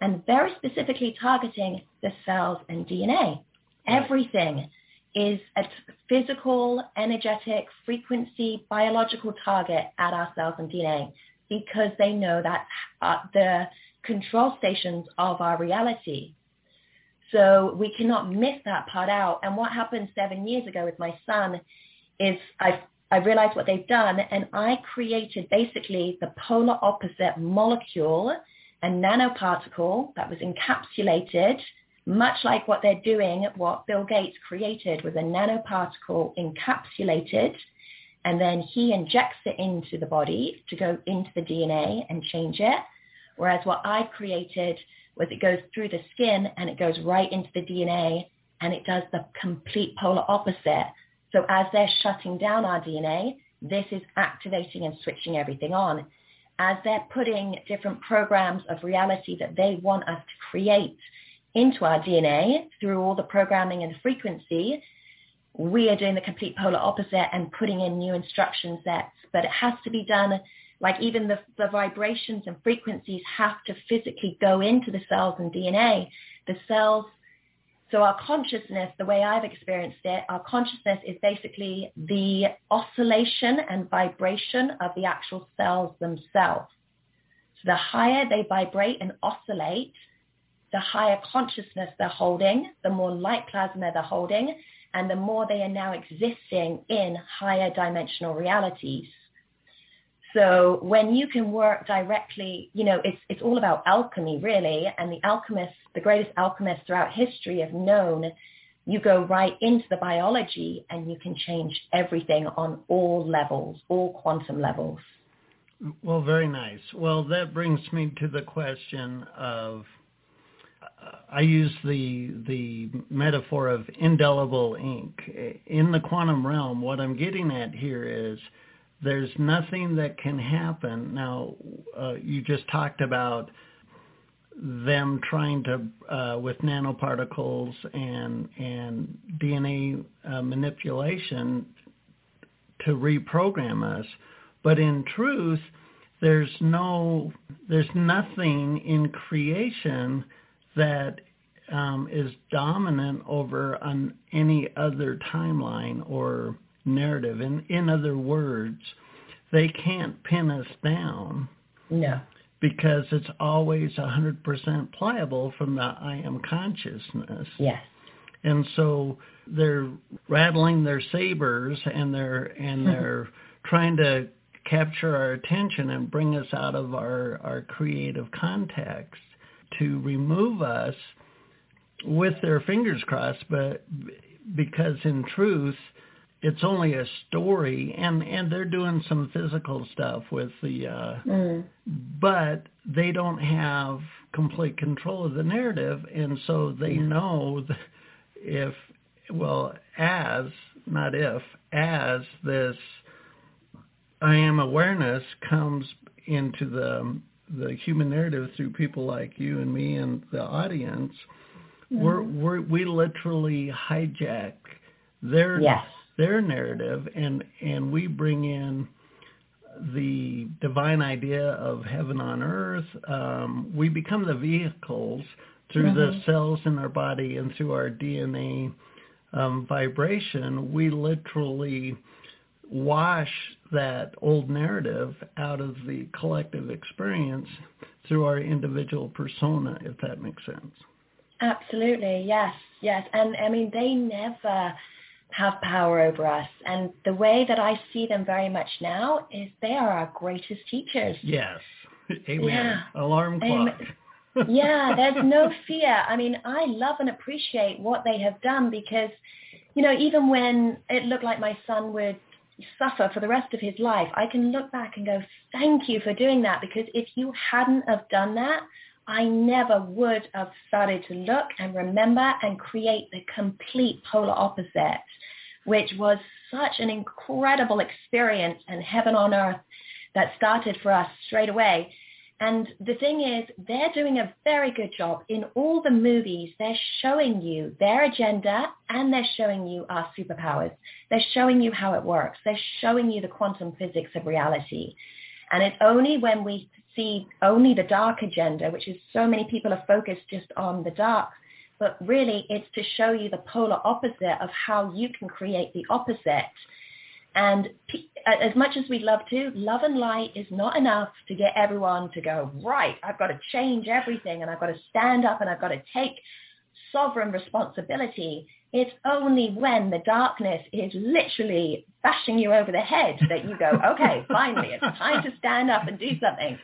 and very specifically targeting the cells and DNA. Everything is a physical, energetic, frequency, biological target at our cells and DNA because they know that uh, the control stations of our reality. So we cannot miss that part out. And what happened seven years ago with my son is I I realized what they've done and I created basically the polar opposite molecule, a nanoparticle that was encapsulated much like what they're doing, what Bill Gates created was a nanoparticle encapsulated, and then he injects it into the body to go into the DNA and change it. Whereas what I created was it goes through the skin and it goes right into the DNA and it does the complete polar opposite. So as they're shutting down our DNA, this is activating and switching everything on. As they're putting different programs of reality that they want us to create into our DNA through all the programming and the frequency, we are doing the complete polar opposite and putting in new instruction sets. But it has to be done, like even the, the vibrations and frequencies have to physically go into the cells and DNA. The cells, so our consciousness, the way I've experienced it, our consciousness is basically the oscillation and vibration of the actual cells themselves. So the higher they vibrate and oscillate, the higher consciousness they're holding, the more light plasma they're holding, and the more they are now existing in higher dimensional realities. So when you can work directly, you know, it's, it's all about alchemy really, and the alchemists, the greatest alchemists throughout history have known you go right into the biology and you can change everything on all levels, all quantum levels. Well, very nice. Well, that brings me to the question of I use the the metaphor of indelible ink. In the quantum realm, what I'm getting at here is there's nothing that can happen. Now, uh, you just talked about them trying to, uh, with nanoparticles and and DNA uh, manipulation, to reprogram us. But in truth, there's no, there's nothing in creation that um, is dominant over on any other timeline or narrative. In in other words, they can't pin us down. No. Because it's always 100% pliable from the I am consciousness. Yes. And so they're rattling their sabers and they're and they're trying to capture our attention and bring us out of our, our creative context to remove us with their fingers crossed, but because in truth, it's only a story and and they're doing some physical stuff with the uh mm. but they don't have complete control of the narrative and so they know if well as not if as this i am awareness comes into the the human narrative through people like you and me and the audience mm-hmm. we're, we're we literally hijack their yes their narrative and and we bring in the divine idea of heaven on earth um, we become the vehicles through mm-hmm. the cells in our body and through our dna um, vibration we literally wash that old narrative out of the collective experience through our individual persona if that makes sense absolutely yes yes and i mean they never have power over us. And the way that I see them very much now is they are our greatest teachers. Yes. Amen. Yeah. Alarm clock. yeah, there's no fear. I mean, I love and appreciate what they have done because, you know, even when it looked like my son would suffer for the rest of his life, I can look back and go, thank you for doing that because if you hadn't have done that, I never would have started to look and remember and create the complete polar opposite, which was such an incredible experience and heaven on earth that started for us straight away. And the thing is, they're doing a very good job in all the movies. They're showing you their agenda and they're showing you our superpowers. They're showing you how it works. They're showing you the quantum physics of reality. And it's only when we see only the dark agenda, which is so many people are focused just on the dark, but really it's to show you the polar opposite of how you can create the opposite. And as much as we'd love to, love and light is not enough to get everyone to go, right, I've got to change everything and I've got to stand up and I've got to take sovereign responsibility. It's only when the darkness is literally bashing you over the head that you go, okay, finally, it's time to stand up and do something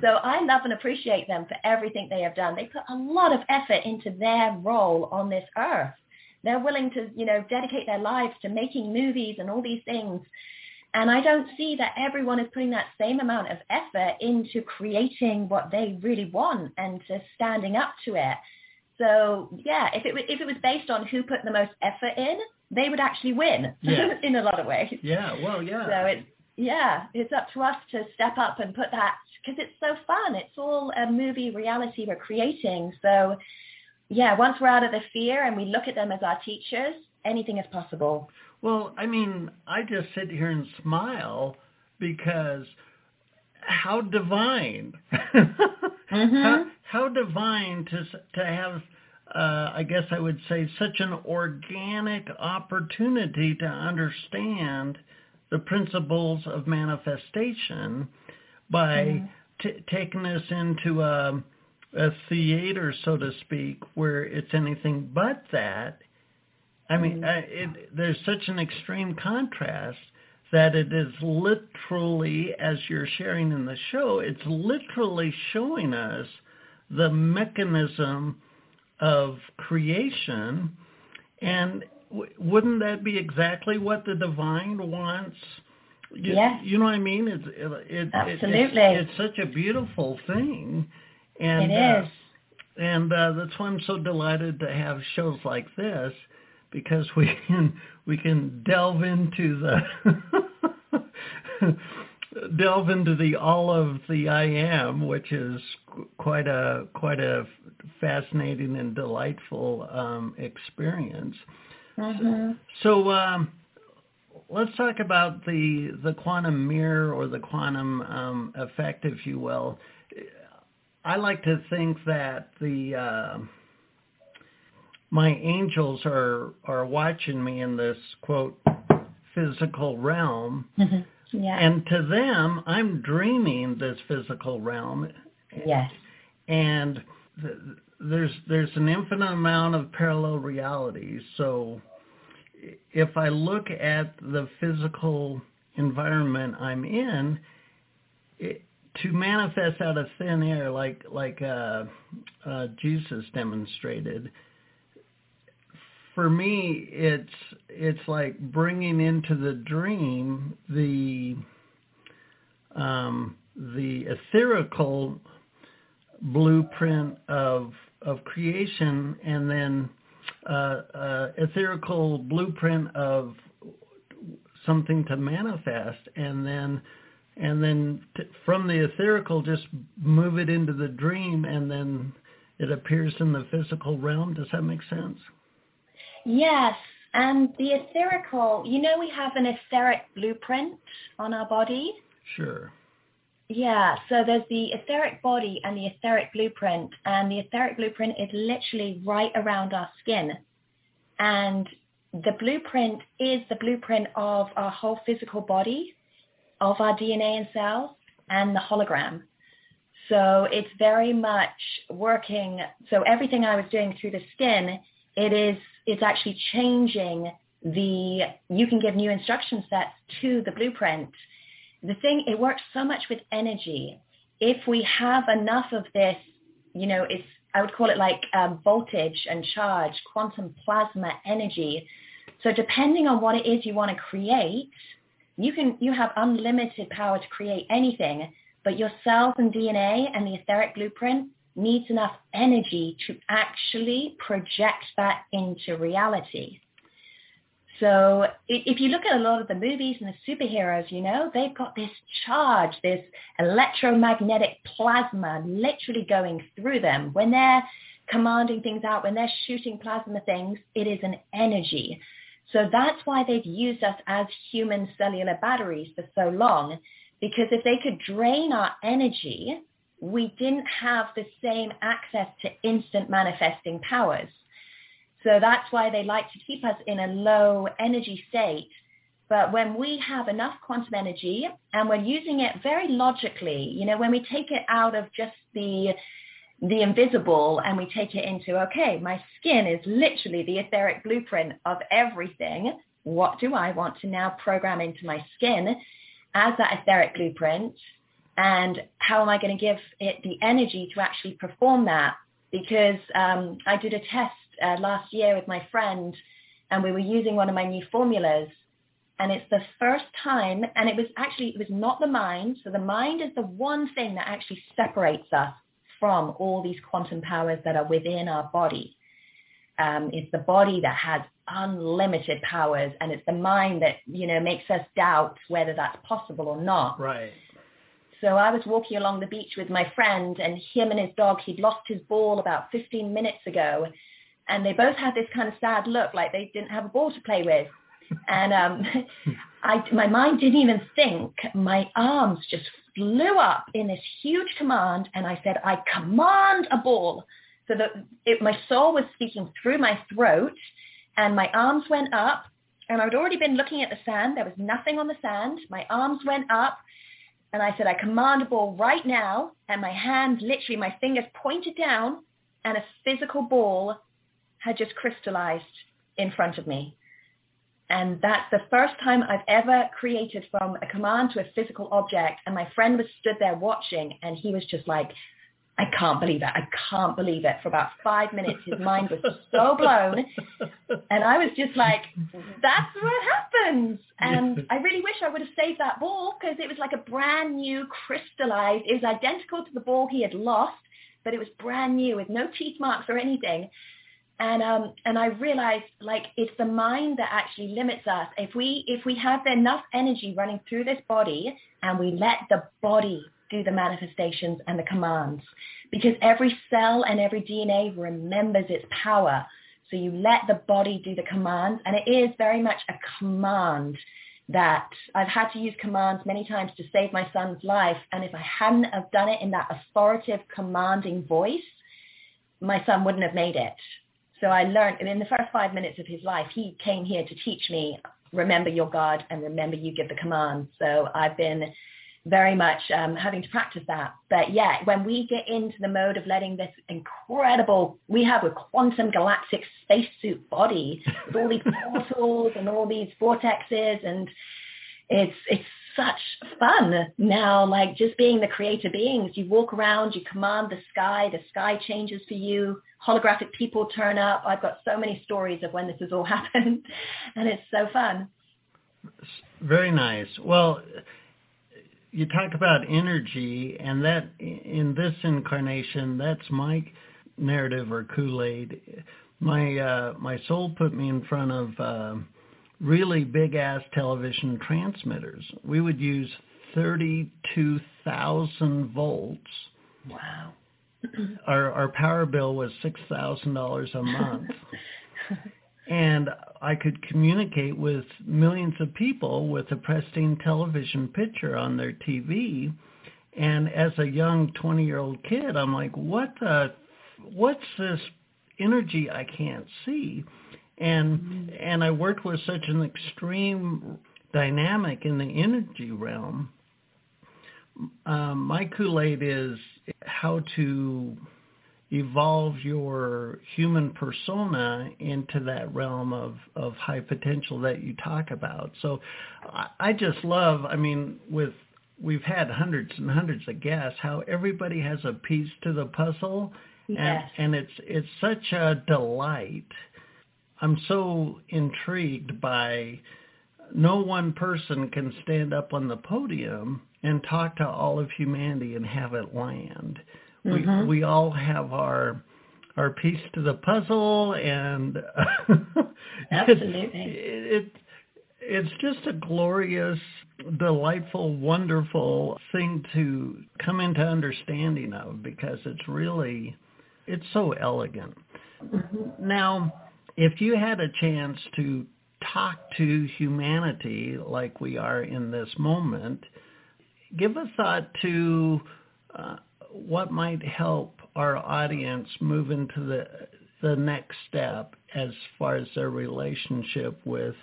so I love and appreciate them for everything they have done. They put a lot of effort into their role on this earth. They're willing to, you know, dedicate their lives to making movies and all these things. And I don't see that everyone is putting that same amount of effort into creating what they really want and to standing up to it. So yeah, if it if it was based on who put the most effort in, they would actually win yeah. in a lot of ways. Yeah, well, yeah. So it's yeah, it's up to us to step up and put that because it's so fun. It's all a movie reality we're creating. So yeah, once we're out of the fear and we look at them as our teachers, anything is possible. Well, I mean, I just sit here and smile because how divine, mm-hmm. how, how divine to to have, uh, I guess I would say, such an organic opportunity to understand the principles of manifestation by mm-hmm. t- taking us into a, a theater, so to speak, where it's anything but that. I mean, mm-hmm. it, there's such an extreme contrast that it is literally, as you're sharing in the show, it's literally showing us the mechanism of creation. And w- wouldn't that be exactly what the divine wants you, yeah. You know what I mean? It's it, it, Absolutely. It, it's, it's such a beautiful thing. And, it is. Uh, and uh, that's why I'm so delighted to have shows like this because we can we can delve into the delve into the all of the I am, which is quite a quite a fascinating and delightful um, experience. Mm-hmm. So, so um, let's talk about the the quantum mirror or the quantum um, effect, if you will. I like to think that the uh, my angels are are watching me in this quote physical realm, mm-hmm. yeah. and to them, I'm dreaming this physical realm. Yes, and th- there's there's an infinite amount of parallel realities. So if I look at the physical environment I'm in, it, to manifest out of thin air, like like uh, uh, Jesus demonstrated, for me, it's it's like bringing into the dream the um, the etherical blueprint of of creation, and then uh, uh, etherical blueprint of something to manifest, and then and then t- from the etherical just move it into the dream, and then it appears in the physical realm. Does that make sense? Yes. And the etherical, you know, we have an etheric blueprint on our body. Sure. Yeah, so there's the etheric body and the etheric blueprint, and the etheric blueprint is literally right around our skin. And the blueprint is the blueprint of our whole physical body, of our DNA and cells, and the hologram. So it's very much working. So everything I was doing through the skin, it is, it's actually changing the, you can give new instruction sets to the blueprint. The thing, it works so much with energy. If we have enough of this, you know, it's, I would call it like um, voltage and charge, quantum plasma energy. So depending on what it is you want to create, you can, you have unlimited power to create anything but your cells and DNA and the etheric blueprint needs enough energy to actually project that into reality. So if you look at a lot of the movies and the superheroes, you know, they've got this charge, this electromagnetic plasma literally going through them. When they're commanding things out, when they're shooting plasma things, it is an energy. So that's why they've used us as human cellular batteries for so long because if they could drain our energy, we didn't have the same access to instant manifesting powers. So that's why they like to keep us in a low energy state. But when we have enough quantum energy and we're using it very logically, you know, when we take it out of just the the invisible and we take it into, okay, my skin is literally the etheric blueprint of everything. What do I want to now program into my skin? as that etheric blueprint and how am I going to give it the energy to actually perform that? Because um, I did a test uh, last year with my friend and we were using one of my new formulas and it's the first time and it was actually it was not the mind so the mind is the one thing that actually separates us from all these quantum powers that are within our body um, it's the body that has unlimited powers and it's the mind that, you know, makes us doubt whether that's possible or not. Right. So I was walking along the beach with my friend and him and his dog, he'd lost his ball about 15 minutes ago. And they both had this kind of sad look like they didn't have a ball to play with. And um, I, my mind didn't even think. My arms just flew up in this huge command. And I said, I command a ball. So that it, my soul was speaking through my throat and my arms went up and I'd already been looking at the sand. There was nothing on the sand. My arms went up and I said, I command a ball right now. And my hands, literally my fingers pointed down and a physical ball had just crystallized in front of me. And that's the first time I've ever created from a command to a physical object. And my friend was stood there watching and he was just like, I can't believe it. I can't believe it. For about five minutes, his mind was so blown. And I was just like, that's what happens. And I really wish I would have saved that ball because it was like a brand new crystallized. It was identical to the ball he had lost, but it was brand new with no teeth marks or anything. And um, and I realized like it's the mind that actually limits us. If we if we have enough energy running through this body and we let the body do the manifestations and the commands because every cell and every DNA remembers its power. So you let the body do the commands and it is very much a command that I've had to use commands many times to save my son's life. And if I hadn't have done it in that authoritative commanding voice, my son wouldn't have made it. So I learned in the first five minutes of his life, he came here to teach me, remember your God and remember you give the command. So I've been very much um, having to practice that. But yeah, when we get into the mode of letting this incredible, we have a quantum galactic spacesuit body with all these portals and all these vortexes and it's, it's such fun now, like just being the creator beings. You walk around, you command the sky, the sky changes for you, holographic people turn up. I've got so many stories of when this has all happened, and it's so fun. Very nice. Well, you talk about energy, and that in this incarnation, that's my narrative or Kool-Aid. My uh, my soul put me in front of uh, really big ass television transmitters. We would use thirty-two thousand volts. Wow. our our power bill was six thousand dollars a month. and I could communicate with millions of people with a pristine television picture on their TV. And as a young 20-year-old kid, I'm like, what the, what's this energy I can't see? And mm-hmm. and I worked with such an extreme dynamic in the energy realm. Um, my Kool-Aid is how to evolve your human persona into that realm of, of high potential that you talk about. So I, I just love, I mean, with we've had hundreds and hundreds of guests, how everybody has a piece to the puzzle. Yes. And, and it's it's such a delight. I'm so intrigued by no one person can stand up on the podium and talk to all of humanity and have it land. Mm-hmm. We we all have our our piece to the puzzle, and absolutely, it, it it's just a glorious, delightful, wonderful thing to come into understanding of because it's really it's so elegant. Mm-hmm. Now, if you had a chance to talk to humanity like we are in this moment, give a thought to uh, what might help our audience move into the the next step as far as their relationship with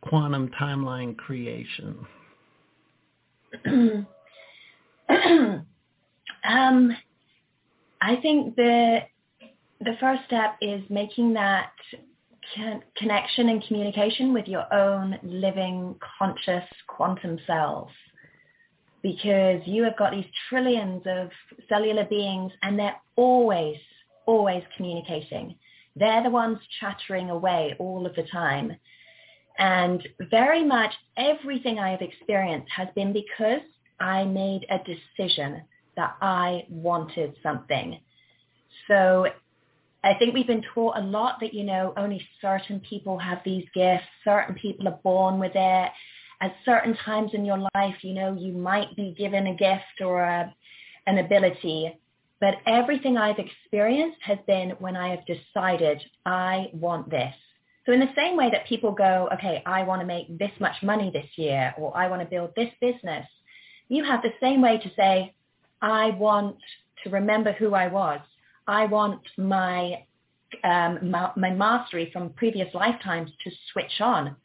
quantum timeline creation? um, I think the the first step is making that connection and communication with your own living conscious quantum selves because you have got these trillions of cellular beings and they're always, always communicating. They're the ones chattering away all of the time. And very much everything I have experienced has been because I made a decision that I wanted something. So I think we've been taught a lot that, you know, only certain people have these gifts, certain people are born with it at certain times in your life, you know, you might be given a gift or a, an ability, but everything I've experienced has been when I have decided I want this. So in the same way that people go, okay, I want to make this much money this year, or I want to build this business, you have the same way to say, I want to remember who I was. I want my um, my, my mastery from previous lifetimes to switch on.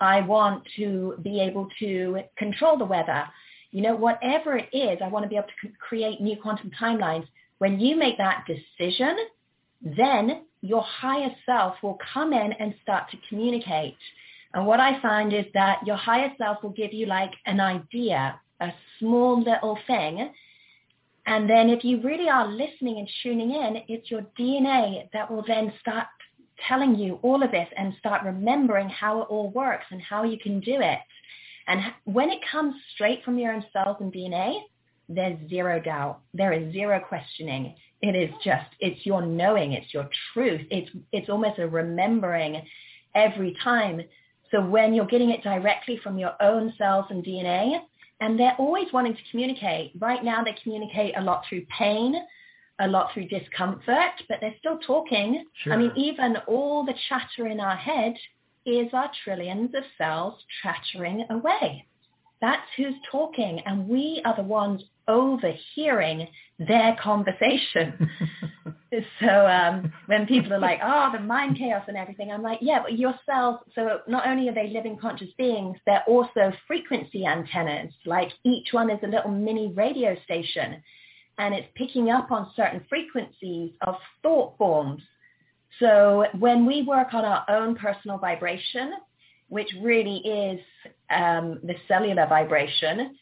I want to be able to control the weather. You know, whatever it is, I want to be able to create new quantum timelines. When you make that decision, then your higher self will come in and start to communicate. And what I find is that your higher self will give you like an idea, a small little thing. And then if you really are listening and tuning in, it's your DNA that will then start telling you all of this and start remembering how it all works and how you can do it. And when it comes straight from your own cells and DNA, there's zero doubt. There is zero questioning. It is just, it's your knowing, it's your truth. It's, it's almost a remembering every time. So when you're getting it directly from your own cells and DNA, and they're always wanting to communicate. Right now they communicate a lot through pain, a lot through discomfort, but they're still talking. Sure. I mean, even all the chatter in our head is our trillions of cells chattering away. That's who's talking, and we are the ones overhearing their conversation. so um, when people are like, oh, the mind chaos and everything, I'm like, yeah, but your cells, so not only are they living conscious beings, they're also frequency antennas. Like each one is a little mini radio station and it's picking up on certain frequencies of thought forms. So when we work on our own personal vibration, which really is um, the cellular vibration,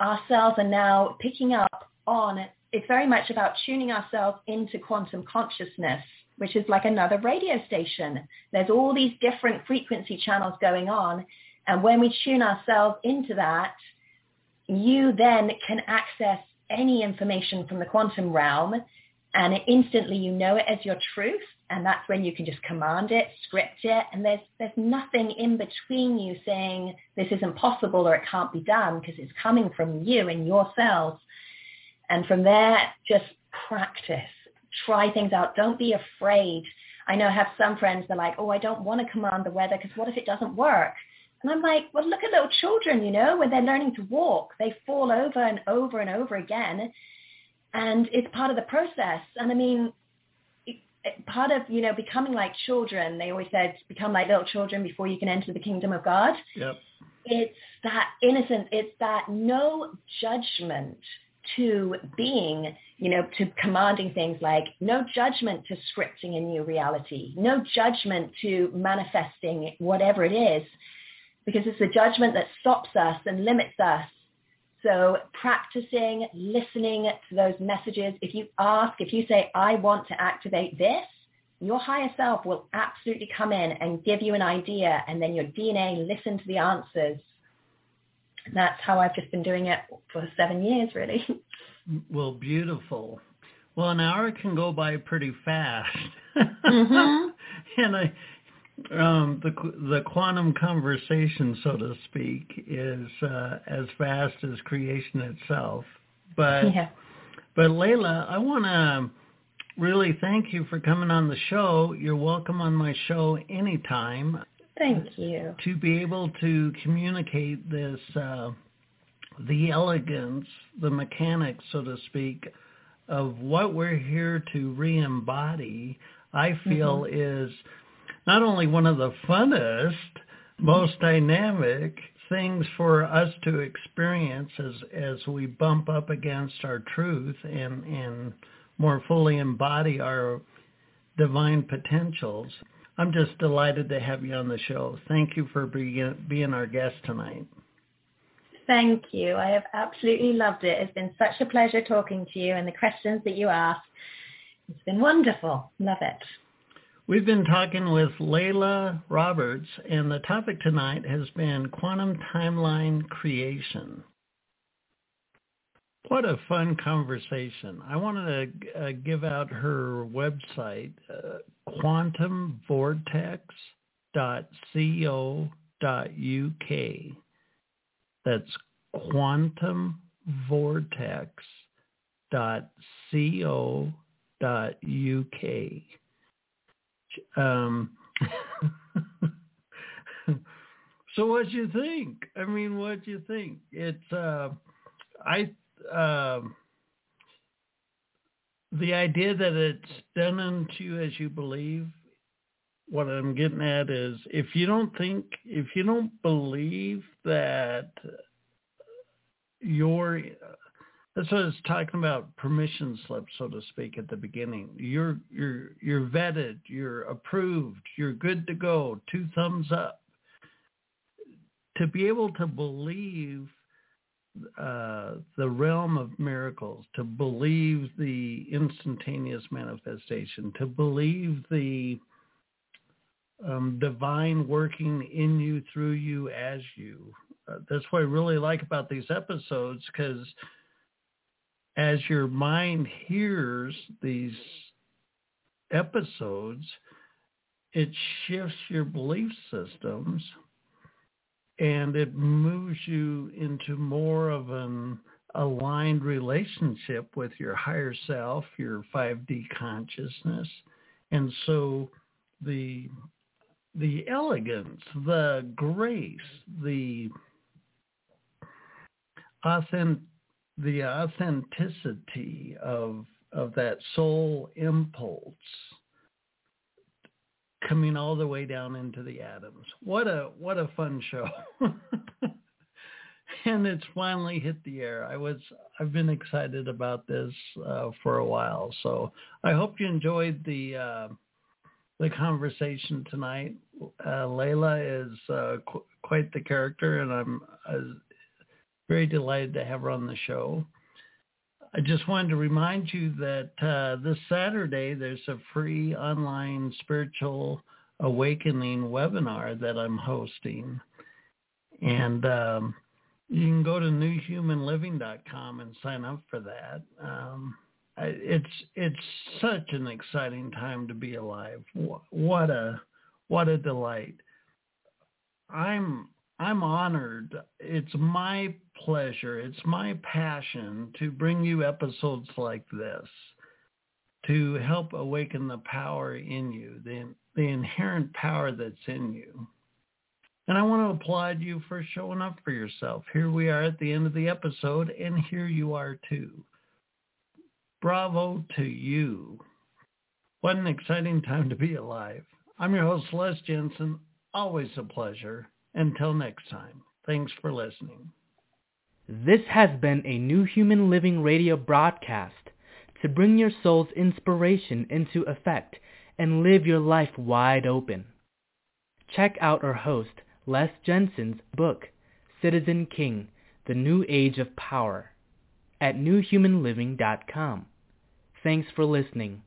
our cells are now picking up on, it's very much about tuning ourselves into quantum consciousness, which is like another radio station. There's all these different frequency channels going on. And when we tune ourselves into that, you then can access any information from the quantum realm and instantly you know it as your truth and that's when you can just command it, script it, and there's there's nothing in between you saying this isn't possible or it can't be done because it's coming from you and your cells. And from there, just practice, try things out. Don't be afraid. I know I have some friends that are like, oh, I don't want to command the weather because what if it doesn't work? And I'm like, well, look at little children, you know, when they're learning to walk, they fall over and over and over again. And it's part of the process. And I mean, part of, you know, becoming like children, they always said, become like little children before you can enter the kingdom of God. Yep. It's that innocence. It's that no judgment to being, you know, to commanding things like no judgment to scripting a new reality, no judgment to manifesting whatever it is, because it's the judgment that stops us and limits us so practicing, listening to those messages. If you ask, if you say, I want to activate this, your higher self will absolutely come in and give you an idea and then your DNA listen to the answers. That's how I've just been doing it for seven years, really. Well, beautiful. Well, an hour can go by pretty fast. Mm-hmm. and I, um, the the quantum conversation, so to speak, is uh, as fast as creation itself. But yeah. but Leila, I want to really thank you for coming on the show. You're welcome on my show anytime. Thank you. To be able to communicate this, uh, the elegance, the mechanics, so to speak, of what we're here to re-embody, I feel Mm-hmm. is not only one of the funnest, most dynamic things for us to experience as as we bump up against our truth and and more fully embody our divine potentials. I'm just delighted to have you on the show. Thank you for being being our guest tonight. Thank you. I have absolutely loved it. It's been such a pleasure talking to you and the questions that you asked. It's been wonderful. Love it. We've been talking with Leila Roberts, and the topic tonight has been quantum timeline creation. What a fun conversation. I wanted to uh, give out her website, uh, quantumvortex.co.uk. That's quantumvortex.co.uk. Um, so what do you think? I mean, what do you think? It's uh, I um the idea that it's done unto you as you believe. What I'm getting at is if you don't think, if you don't believe that your that's what I was talking about permission slip, so to speak, at the beginning. You're you're you're vetted, you're approved, you're good to go, two thumbs up. To be able to believe uh, the realm of miracles, to believe the instantaneous manifestation, to believe the um, divine working in you, through you, as you. Uh, that's what I really like about these episodes because as your mind hears these episodes, it shifts your belief systems and it moves you into more of an aligned relationship with your higher self, your 5D consciousness. And so the the elegance, the grace, the authentic the authenticity of of that soul impulse coming all the way down into the atoms. What a what a fun show. and it's finally hit the air. I was I've been excited about this uh, for a while. So I hope you enjoyed the uh, the conversation tonight. Uh, Leila is uh, qu- quite the character, and I'm uh, very delighted to have her on the show. I just wanted to remind you that uh, this Saturday there's a free online spiritual awakening webinar that I'm hosting. And um, you can go to newhumanliving.com and sign up for that. Um, it's it's such an exciting time to be alive. What a what a delight. I'm I'm honored. It's my pleasure. It's my passion to bring you episodes like this to help awaken the power in you, the, the inherent power that's in you. And I want to applaud you for showing up for yourself. Here we are at the end of the episode, and here you are too. Bravo to you. What an exciting time to be alive. I'm your host, Les Jensen. Always a pleasure. Until next time, thanks for listening. This has been a New Human Living radio broadcast to bring your soul's inspiration into effect and live your life wide open. Check out our host, Les Jensen's book, Citizen King, The New Age of Power, at newhumanliving.com. Thanks for listening.